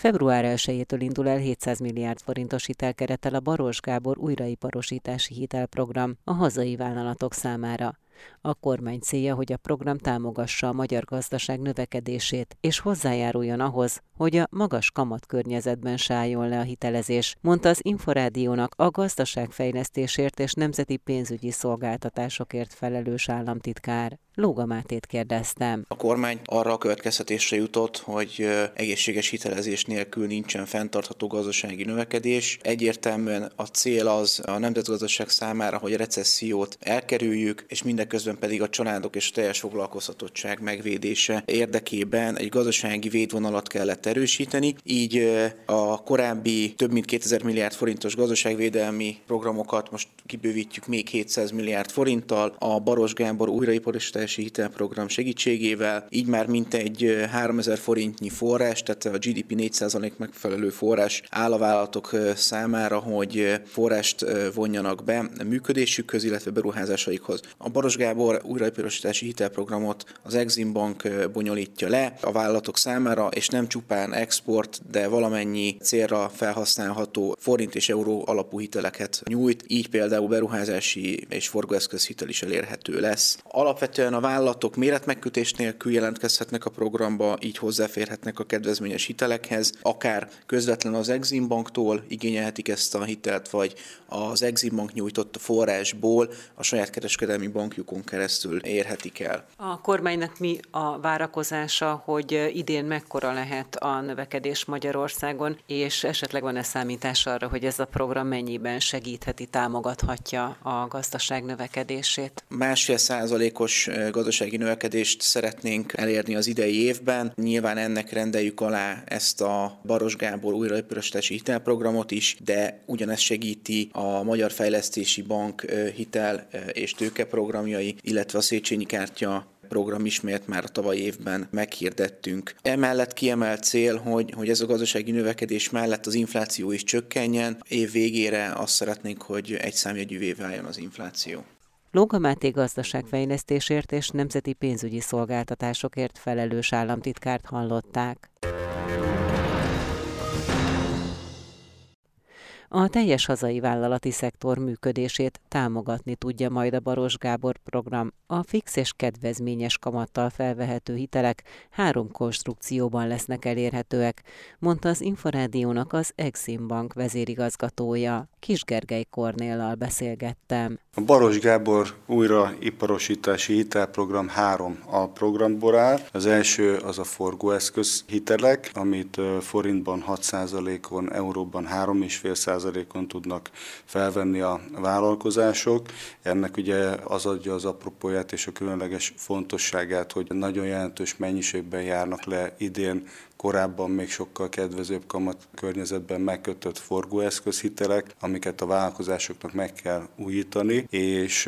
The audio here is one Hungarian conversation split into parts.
Február 1-től indul el 700 milliárd forintos hitelkerettel a Baros Gábor újraiparosítási hitelprogram a hazai vállalatok számára. A kormány célja, hogy a program támogassa a magyar gazdaság növekedését, és hozzájáruljon ahhoz, hogy a magas kamatkörnyezetben sálljon le a hitelezés, mondta az Inforádiónak a gazdaságfejlesztésért és nemzeti pénzügyi szolgáltatásokért felelős államtitkár. Lóga Mátét kérdeztem. A kormány arra a következtetésre jutott, hogy egészséges hitelezés nélkül nincsen fenntartható gazdasági növekedés. Egyértelműen a cél az a nemzetgazdaság számára, hogy a recessziót elkerüljük, és mindeközben pedig a családok és a teljes foglalkoztatottság megvédése érdekében egy gazdasági védvonalat kellett erősíteni. Így a korábbi több mint 2000 milliárd forintos gazdaságvédelmi programokat most kibővítjük még 700 milliárd forinttal. A Baros Gábor újraiparosítás Fejlesztési Hitelprogram segítségével, így már mintegy 3000 forintnyi forrás, tehát a GDP 4% megfelelő forrás áll a vállalatok számára, hogy forrást vonjanak be működésükhöz, illetve beruházásaikhoz. A Baros Gábor újraépülősítési hitelprogramot az Exim Bank bonyolítja le a vállalatok számára, és nem csupán export, de valamennyi célra felhasználható forint és euró alapú hiteleket nyújt, így például beruházási és forgóeszköz hitel is elérhető lesz. Alapvetően a vállalatok méretmegkötés nélkül jelentkezhetnek a programba, így hozzáférhetnek a kedvezményes hitelekhez, akár közvetlen az Exim Banktól igényelhetik ezt a hitelt, vagy az Exim Bank nyújtott forrásból a saját kereskedelmi bankjukon keresztül érhetik el. A kormánynak mi a várakozása, hogy idén mekkora lehet a növekedés Magyarországon, és esetleg van-e számítás arra, hogy ez a program mennyiben segítheti, támogathatja a gazdaság növekedését? Másfél százalékos gazdasági növekedést szeretnénk elérni az idei évben. Nyilván ennek rendeljük alá ezt a Baros Gábor újraépülösítési hitelprogramot is, de ugyanezt segíti a Magyar Fejlesztési Bank hitel és tőkeprogramjai, illetve a Széchenyi kártya program ismét már a tavaly évben meghirdettünk. Emellett kiemelt cél, hogy, hogy ez a gazdasági növekedés mellett az infláció is csökkenjen. Év végére azt szeretnénk, hogy egy számjegyűvé váljon az infláció. Lóga Máté gazdaságfejlesztésért és nemzeti pénzügyi szolgáltatásokért felelős államtitkárt hallották. A teljes hazai vállalati szektor működését támogatni tudja majd a Baros Gábor program. A fix és kedvezményes kamattal felvehető hitelek három konstrukcióban lesznek elérhetőek, mondta az Inforádiónak az Exim Bank vezérigazgatója. Kis Gergely Kornéllal beszélgettem. A Baros Gábor újraiparosítási hitelprogram három a programból áll. Az első az a forgóeszköz hitelek, amit forintban 6%-on, euróban 3,5%-on tudnak felvenni a vállalkozások. Ennek ugye az adja az apropóját és a különleges fontosságát, hogy nagyon jelentős mennyiségben járnak le idén korábban még sokkal kedvezőbb kamat környezetben megkötött forgóeszközhitelek, amiket a vállalkozásoknak meg kell újítani, és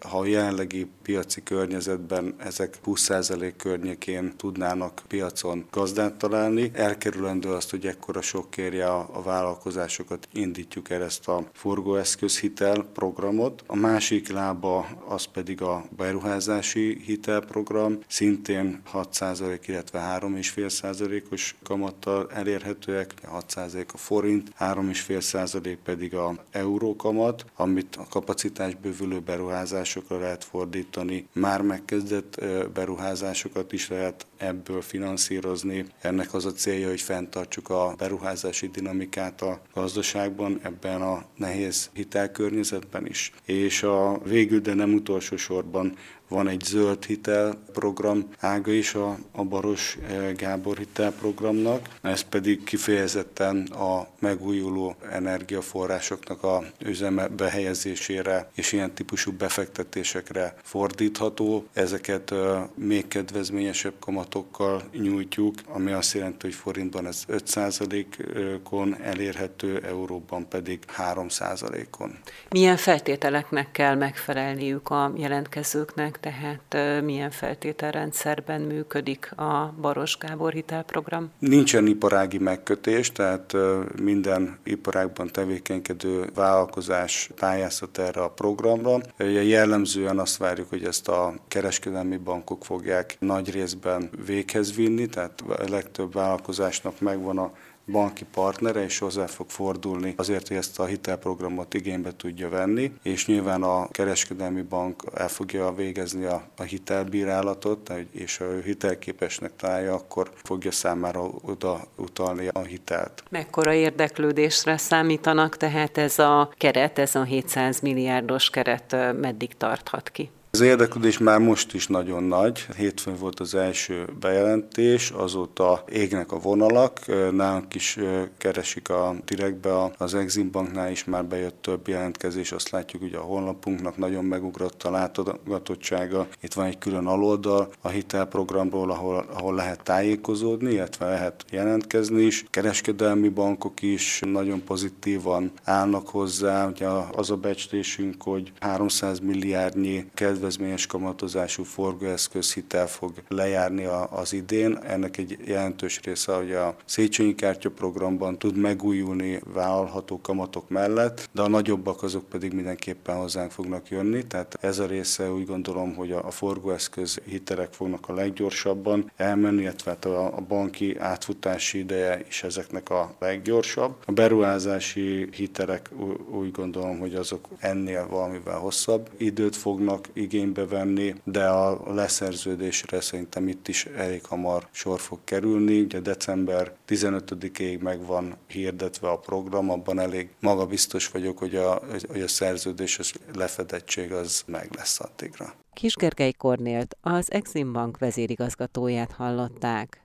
ha a jelenlegi piaci környezetben ezek 20% környékén tudnának piacon gazdát találni, elkerülendő azt, hogy ekkora sok kérje a vállalkozásokat, indítjuk el ezt a forgóeszközhitel programot. A másik lába az pedig a beruházási hitelprogram, szintén 6% illetve 3,5% os kamattal elérhetőek, 6% a forint, 3,5% pedig a euró kamat, amit a kapacitás bővülő beruházásokra lehet fordítani. Már megkezdett beruházásokat is lehet ebből finanszírozni. Ennek az a célja, hogy fenntartsuk a beruházási dinamikát a gazdaságban, ebben a nehéz hitelkörnyezetben is. És a végül, de nem utolsó sorban van egy zöld hitelprogram ága is a, a Baros eh, Gábor hitelprogramnak, ez pedig kifejezetten a megújuló energiaforrásoknak a üzeme behelyezésére és ilyen típusú befektetésekre fordítható. Ezeket eh, még kedvezményesebb kamatokkal nyújtjuk, ami azt jelenti, hogy forintban ez 5%-on elérhető, euróban pedig 3%-on. Milyen feltételeknek kell megfelelniük a jelentkezőknek? tehát milyen feltételrendszerben működik a Baros Gábor hitelprogram? Nincsen iparági megkötés, tehát minden iparágban tevékenykedő vállalkozás pályázhat erre a programra. Jellemzően azt várjuk, hogy ezt a kereskedelmi bankok fogják nagy részben véghez vinni, tehát a legtöbb vállalkozásnak megvan a banki partnere, és hozzá fog fordulni azért, hogy ezt a hitelprogramot igénybe tudja venni, és nyilván a kereskedelmi bank el fogja végezni a, a hitelbírálatot, és ha ő hitelképesnek találja, akkor fogja számára oda utalni a hitelt. Mekkora érdeklődésre számítanak tehát ez a keret, ez a 700 milliárdos keret meddig tarthat ki? Az érdeklődés már most is nagyon nagy. Hétfőn volt az első bejelentés, azóta égnek a vonalak. Nálunk is keresik a direktbe, az Exim Banknál is már bejött több jelentkezés, azt látjuk, hogy a honlapunknak nagyon megugrott a látogatottsága. Itt van egy külön aloldal a hitelprogramról, ahol, ahol lehet tájékozódni, illetve lehet jelentkezni is. Kereskedelmi bankok is nagyon pozitívan állnak hozzá. Ugye az a becslésünk, hogy 300 milliárdnyi kedv kedvezményes kamatozású forgóeszköz hitel fog lejárni az idén. Ennek egy jelentős része, hogy a Széchenyi Kártya programban tud megújulni vállalható kamatok mellett, de a nagyobbak azok pedig mindenképpen hozzánk fognak jönni. Tehát ez a része úgy gondolom, hogy a forgóeszköz hitelek fognak a leggyorsabban elmenni, illetve hát a banki átfutási ideje is ezeknek a leggyorsabb. A beruházási hitelek úgy gondolom, hogy azok ennél valamivel hosszabb időt fognak igénybe venni, de a leszerződésre szerintem itt is elég hamar sor fog kerülni. Ugye december 15-ig meg van hirdetve a program, abban elég magabiztos vagyok, hogy a, hogy a szerződés lefedettség az meg lesz addigra. Kisgergely Kornélt, az Exim Bank vezérigazgatóját hallották.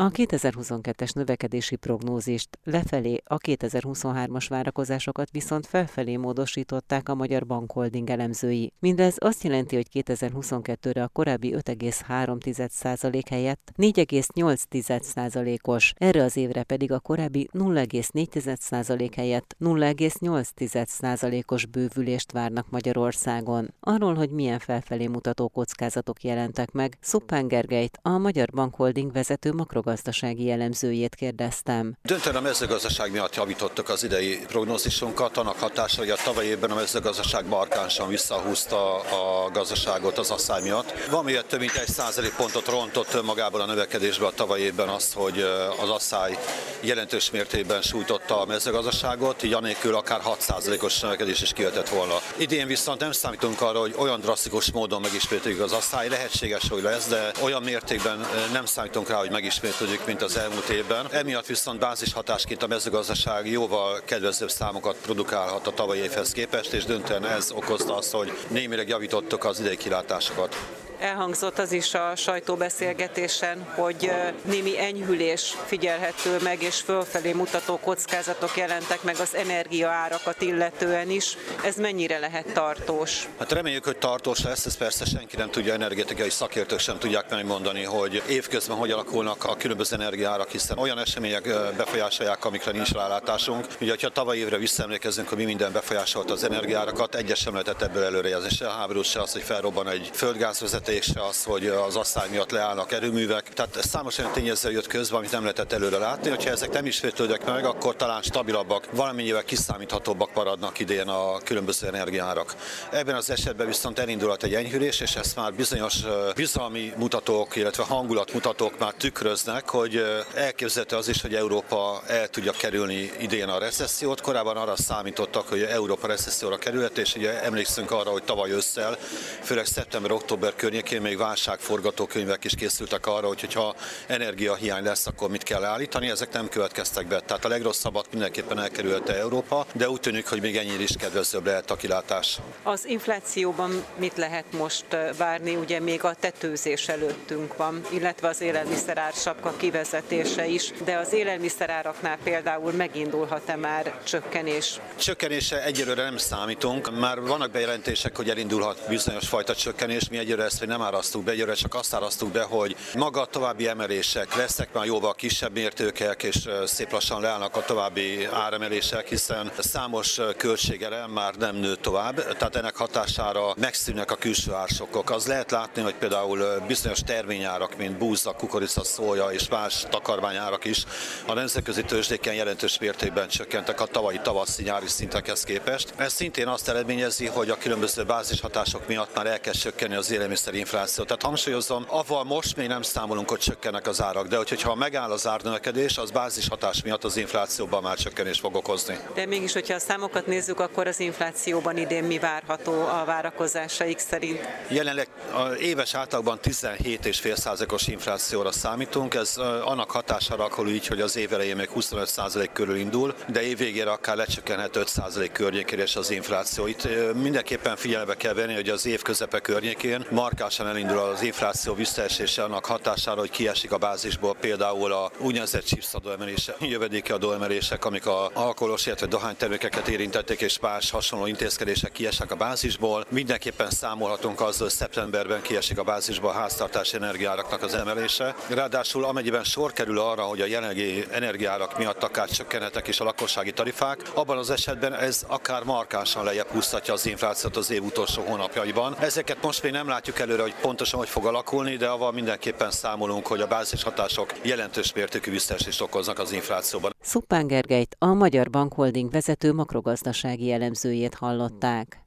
A 2022-es növekedési prognózist lefelé a 2023-as várakozásokat viszont felfelé módosították a Magyar Bankholding elemzői. Mindez azt jelenti, hogy 2022-re a korábbi 5,3% helyett 4,8%-os, erre az évre pedig a korábbi 0,4% helyett 0,8%-os bővülést várnak Magyarországon. Arról, hogy milyen felfelé mutató kockázatok jelentek meg, Szuppán Gergelyt, a Magyar Bankholding vezető makro mezőgazdasági jellemzőjét kérdeztem. Döntően a mezőgazdaság miatt javítottak az idei prognózisunkat, annak hatása, hogy a tavaly évben a mezőgazdaság markánsan visszahúzta a gazdaságot az asszály miatt. Van miatt több mint egy százalék pontot rontott magában a növekedésbe a tavaly évben azt, hogy az asszály jelentős mértékben sújtotta a mezőgazdaságot, így anélkül akár 6%-os növekedés is kijöhetett volna. Idén viszont nem számítunk arra, hogy olyan drasztikus módon megismételjük az asszály, lehetséges, hogy lesz, de olyan mértékben nem számítunk rá, hogy megismételjük ismétlődik, mint az elmúlt évben. Emiatt viszont bázishatásként a mezőgazdaság jóval kedvezőbb számokat produkálhat a tavalyi évhez képest, és döntően ez okozta azt, hogy némileg javítottuk az idei kilátásokat. Elhangzott az is a sajtóbeszélgetésen, hogy némi enyhülés figyelhető meg, és fölfelé mutató kockázatok jelentek meg az energiaárakat illetően is. Ez mennyire lehet tartós? Hát reméljük, hogy tartós lesz, ez persze senki nem tudja, energetikai szakértők sem tudják megmondani, hogy évközben hogy alakulnak a különböző energiárak, hiszen olyan események befolyásolják, amikre nincs rálátásunk. Ugye, ha tavaly évre visszaemlékezünk, hogy mi minden befolyásolta az energiárakat, egyes sem lehetett ebből előrejelzni, se a háború, se az, hogy felrobban egy földgázvezető, vezetése az, hogy az asszály miatt leállnak erőművek. Tehát számos olyan tényező jött közben, amit nem lehetett előre látni. Hogyha ezek nem ismétlődnek meg, akkor talán stabilabbak, valamennyivel kiszámíthatóbbak maradnak idén a különböző energiárak. Ebben az esetben viszont elindulhat egy enyhülés, és ezt már bizonyos bizalmi mutatók, illetve hangulatmutatók már tükröznek, hogy elképzelhető az is, hogy Európa el tudja kerülni idén a recessziót. Korábban arra számítottak, hogy Európa recesszióra kerülhet, és ugye emlékszünk arra, hogy tavaly ősszel, főleg szeptember-október környékén még válságforgatókönyvek is készültek arra, hogy ha energiahiány lesz, akkor mit kell állítani. Ezek nem következtek be. Tehát a legrosszabbat mindenképpen elkerülte Európa, de úgy tűnik, hogy még ennyire is kedvezőbb lehet a kilátás. Az inflációban mit lehet most várni? Ugye még a tetőzés előttünk van, illetve az élelmiszerár sapka kivezetése is, de az élelmiszeráraknál például megindulhat-e már csökkenés? Csökkenése egyelőre nem számítunk. Már vannak bejelentések, hogy elindulhat bizonyos fajta csökkenés. Mi egyelőre ezt nem árasztuk be, egyre csak azt árasztuk be, hogy maga a további emelések lesznek már jóval kisebb mértékek, és szép lassan leállnak a további áremelések, hiszen számos költségere már nem nő tovább, tehát ennek hatására megszűnnek a külső ársokok. Az lehet látni, hogy például bizonyos terményárak, mint búza, kukorica, szója és más takarmányárak is a nemzetközi tőzsdéken jelentős mértékben csökkentek a tavalyi tavaszi nyári szintekhez képest. Ez szintén azt eredményezi, hogy a különböző bázishatások miatt már elkezd csökkenni az élelmiszer infláció. Tehát hangsúlyozom, avval most még nem számolunk, hogy csökkennek az árak, de hogyha megáll az árnövekedés, az bázis hatás miatt az inflációban már csökkenés fog okozni. De mégis, hogyha a számokat nézzük, akkor az inflációban idén mi várható a várakozásaik szerint? Jelenleg a éves átlagban 17,5%-os inflációra számítunk, ez annak hatására akkor így, hogy az év elején még 25% körül indul, de év végére akár lecsökkenhet 5% környékére és az infláció. Itt mindenképpen figyelme kell venni, hogy az év közepe környékén markásan elindul az infláció visszaesése annak hatására, hogy kiesik a bázisból például a úgynevezett chips adóemelése, jövedéki adóemelések, amik a alkoholos, illetve dohánytermékeket érintették, és más hasonló intézkedések kiesnek a bázisból. Mindenképpen számolhatunk azzal, hogy szeptemberben kiesik a bázisból a háztartási energiáraknak az emelése. Ráadásul amennyiben sor kerül arra, hogy a jelenlegi energiárak miatt akár csökkenhetek is a lakossági tarifák, abban az esetben ez akár markánsan lejjebb húztatja az inflációt az év utolsó hónapjaiban. Ezeket most még nem látjuk előre, hogy pontosan hogy fog alakulni, de avval mindenképpen számolunk, hogy a bázis hatások jelentős mértékű visszaesést okoznak az inflációban. Szupán Gergelyt, a Magyar Bank Holding vezető makrogazdasági elemzőjét hallották.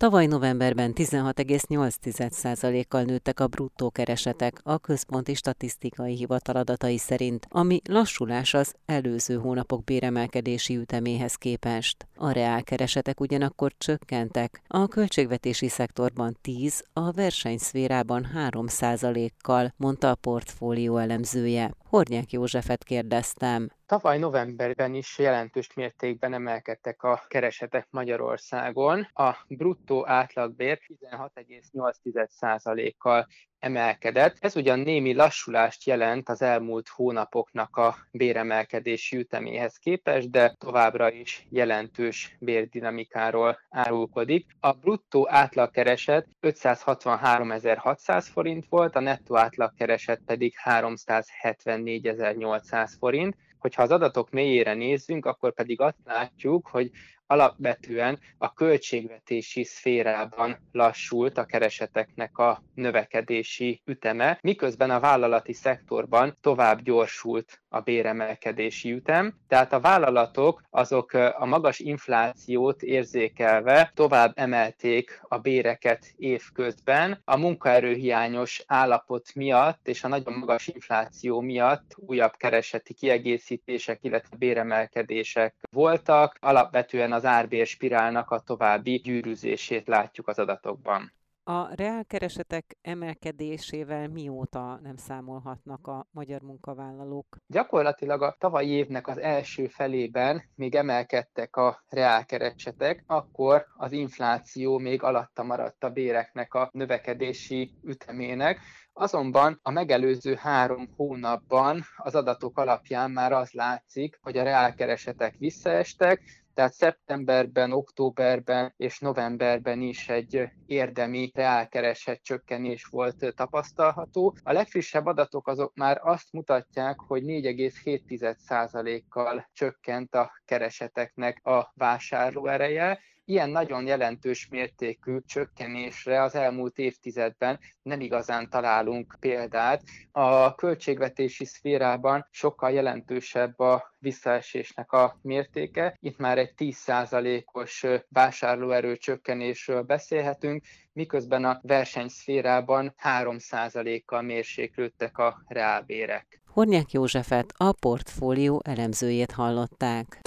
Tavaly novemberben 16,8%-kal nőttek a bruttó keresetek a Központi Statisztikai Hivatal adatai szerint, ami lassulás az előző hónapok béremelkedési üteméhez képest. A reálkeresetek ugyanakkor csökkentek, a költségvetési szektorban 10, a versenyszférában 3%-kal, mondta a portfólió elemzője. Hornyák Józsefet kérdeztem. Tavaly novemberben is jelentős mértékben emelkedtek a keresetek Magyarországon. A bruttó átlagbér 16,8%-kal emelkedett. Ez ugyan némi lassulást jelent az elmúlt hónapoknak a béremelkedési üteméhez képest, de továbbra is jelentős bérdinamikáról árulkodik. A bruttó átlagkereset 563.600 forint volt, a nettó átlagkereset pedig 374.800 forint. Hogyha az adatok mélyére nézzünk, akkor pedig azt látjuk, hogy alapvetően a költségvetési szférában lassult a kereseteknek a növekedési üteme, miközben a vállalati szektorban tovább gyorsult a béremelkedési ütem. Tehát a vállalatok azok a magas inflációt érzékelve tovább emelték a béreket évközben. A munkaerőhiányos állapot miatt és a nagyon magas infláció miatt újabb kereseti kiegészítések, illetve béremelkedések voltak. Alapvetően az árbérspirálnak a további gyűrűzését látjuk az adatokban. A reálkeresetek emelkedésével mióta nem számolhatnak a magyar munkavállalók? Gyakorlatilag a tavalyi évnek az első felében még emelkedtek a reálkeresetek, akkor az infláció még alatta maradt a béreknek a növekedési ütemének. Azonban a megelőző három hónapban az adatok alapján már az látszik, hogy a reálkeresetek visszaestek, tehát szeptemberben, októberben és novemberben is egy érdemi reálkereset csökkenés volt tapasztalható. A legfrissebb adatok azok már azt mutatják, hogy 4,7%-kal csökkent a kereseteknek a vásárlóereje, ilyen nagyon jelentős mértékű csökkenésre az elmúlt évtizedben nem igazán találunk példát. A költségvetési szférában sokkal jelentősebb a visszaesésnek a mértéke. Itt már egy 10%-os vásárlóerő csökkenésről beszélhetünk, miközben a versenyszférában 3%-kal mérséklődtek a reálbérek. Hornyák Józsefet, a portfólió elemzőjét hallották.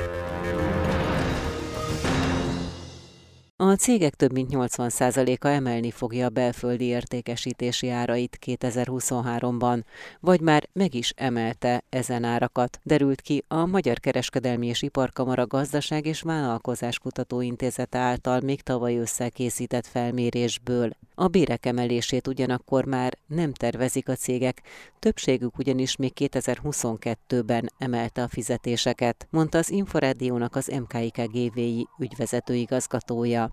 A cégek több mint 80%-a emelni fogja a belföldi értékesítési árait 2023-ban, vagy már meg is emelte ezen árakat, derült ki a Magyar Kereskedelmi és Iparkamara Gazdaság és Vállalkozás Kutatóintézete által még tavaly összekészített felmérésből. A bérek emelését ugyanakkor már nem tervezik a cégek, többségük ugyanis még 2022-ben emelte a fizetéseket, mondta az Inforádiónak az MKIK GVI ügyvezető igazgatója.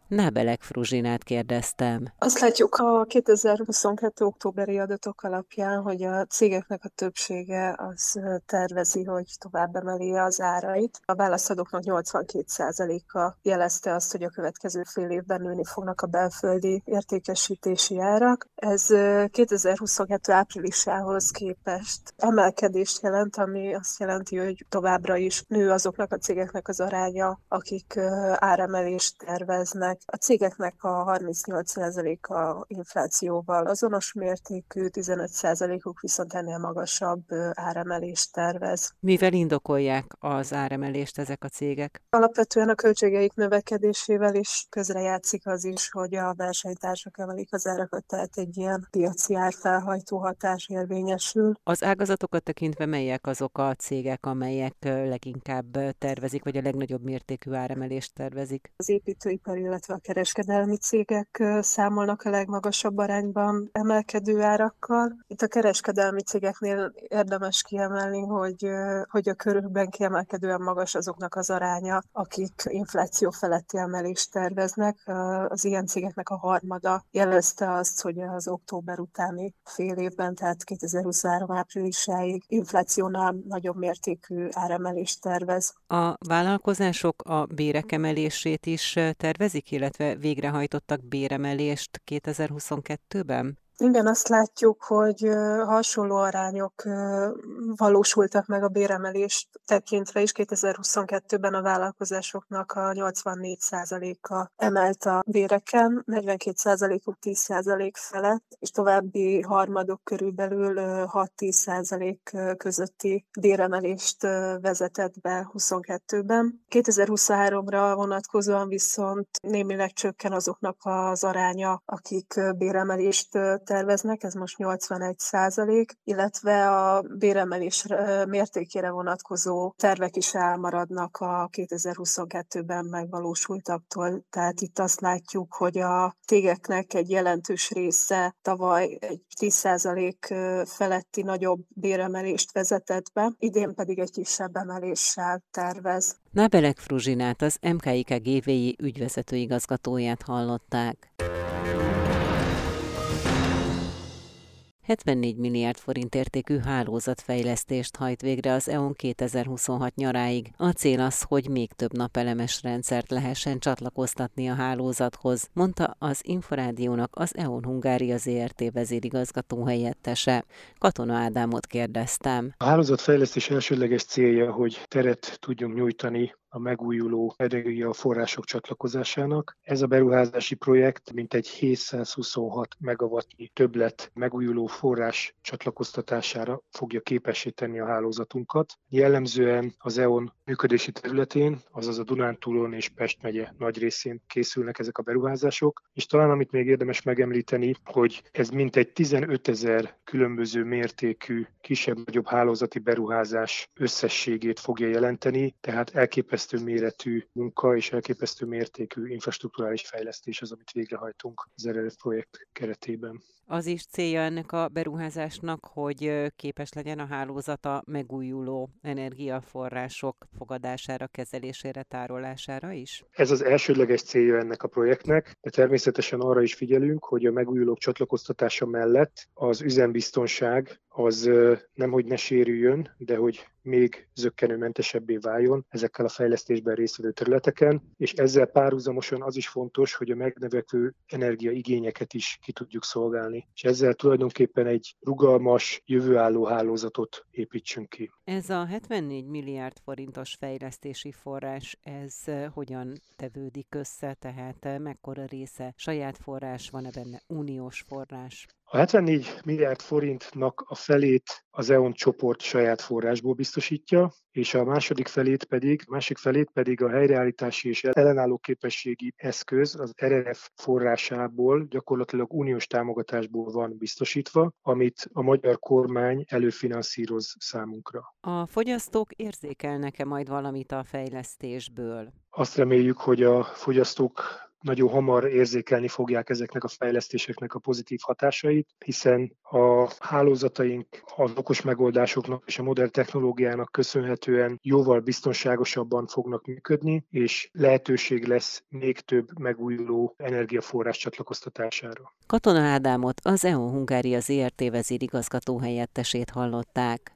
Nábelek Fruzsinát kérdeztem. Azt látjuk a 2022. októberi adatok alapján, hogy a cégeknek a többsége az tervezi, hogy tovább emeli az árait. A válaszadóknak 82%-a jelezte azt, hogy a következő fél évben nőni fognak a belföldi értékesítési árak. Ez 2022. áprilisához képest emelkedést jelent, ami azt jelenti, hogy továbbra is nő azoknak a cégeknek az aránya, akik áremelést terveznek A cégeknek a 38%-a inflációval azonos mértékű, 15%-uk viszont ennél magasabb áremelést tervez. Mivel indokolják az áremelést ezek a cégek? Alapvetően a költségeik növekedésével is közrejátszik az is, hogy a versenytársak emelik az árakat, tehát egy ilyen piaci árfelhajtó hatás érvényesül. Az ágazatokat tekintve melyek azok a cégek, amelyek leginkább tervezik, vagy a legnagyobb mértékű áremelést tervezik? Az építőipar, illetve a kereskedelmi cégek számolnak a legmagasabb arányban emelkedő árakkal. Itt a kereskedelmi cégeknél érdemes kiemelni, hogy, hogy a körükben kiemelkedően magas azoknak az aránya, akik infláció feletti emelést terveznek. Az ilyen cégeknek a harmada jelezte azt, hogy az október utáni fél évben, tehát 2023 áprilisáig inflációnál nagyobb mértékű áremelést tervez. A vállalkozások a bérek emelését is tervezik, illetve végrehajtottak béremelést 2022-ben? Igen, azt látjuk, hogy hasonló arányok valósultak meg a béremelést tekintve is. 2022-ben a vállalkozásoknak a 84%-a emelt a béreken, 42%-uk 10% felett, és további harmadok körülbelül 6-10% közötti béremelést vezetett be 22-ben. 2023-ra vonatkozóan viszont némileg csökken azoknak az aránya, akik béremelést terveznek, ez most 81 százalék, illetve a béremelés mértékére vonatkozó tervek is elmaradnak a 2022-ben megvalósultaktól. Tehát itt azt látjuk, hogy a tégeknek egy jelentős része tavaly egy 10 százalék feletti nagyobb béremelést vezetett be, idén pedig egy kisebb emeléssel tervez. Nábelek Fruzsinát, az MKIK GVI ügyvezető igazgatóját hallották. 74 milliárd forint értékű hálózatfejlesztést hajt végre az EON 2026 nyaráig. A cél az, hogy még több napelemes rendszert lehessen csatlakoztatni a hálózathoz, mondta az Inforádiónak az EON Hungária ZRT vezérigazgató helyettese. Katona Ádámot kérdeztem. A hálózatfejlesztés elsődleges célja, hogy teret tudjunk nyújtani a megújuló energiaforrások csatlakozásának. Ez a beruházási projekt mintegy 726 megawattnyi többlet megújuló forrás csatlakoztatására fogja képessé tenni a hálózatunkat. Jellemzően az EON működési területén, azaz a Dunántúlon és Pest megye nagy részén készülnek ezek a beruházások, és talán amit még érdemes megemlíteni, hogy ez mintegy 15 ezer különböző mértékű kisebb-nagyobb hálózati beruházás összességét fogja jelenteni, tehát elképesztő elképesztő méretű munka és elképesztő mértékű infrastruktúrális fejlesztés az, amit végrehajtunk az eredet projekt keretében. Az is célja ennek a beruházásnak, hogy képes legyen a hálózata megújuló energiaforrások fogadására, kezelésére, tárolására is? Ez az elsődleges célja ennek a projektnek, de természetesen arra is figyelünk, hogy a megújulók csatlakoztatása mellett az üzembiztonság az nemhogy ne sérüljön, de hogy még zöggenőmentesebbé váljon ezekkel a fejlesztésben résztvevő területeken, és ezzel párhuzamosan az is fontos, hogy a megnövekvő energiaigényeket is ki tudjuk szolgálni, és ezzel tulajdonképpen egy rugalmas, jövőálló hálózatot építsünk ki. Ez a 74 milliárd forintos fejlesztési forrás, ez hogyan tevődik össze, tehát mekkora része saját forrás, van-e benne uniós forrás? A 74 milliárd forintnak a felét az EON csoport saját forrásból biztosítja, és a második felét pedig, a másik felét pedig a helyreállítási és ellenálló képességi eszköz az RRF forrásából, gyakorlatilag uniós támogatásból van biztosítva, amit a magyar kormány előfinanszíroz számunkra. A fogyasztók érzékelnek-e majd valamit a fejlesztésből? Azt reméljük, hogy a fogyasztók nagyon hamar érzékelni fogják ezeknek a fejlesztéseknek a pozitív hatásait, hiszen a hálózataink az okos megoldásoknak és a modern technológiának köszönhetően jóval biztonságosabban fognak működni, és lehetőség lesz még több megújuló energiaforrás csatlakoztatására. Katona Ádámot, az EO Hungária ZRT vezérigazgató helyettesét hallották.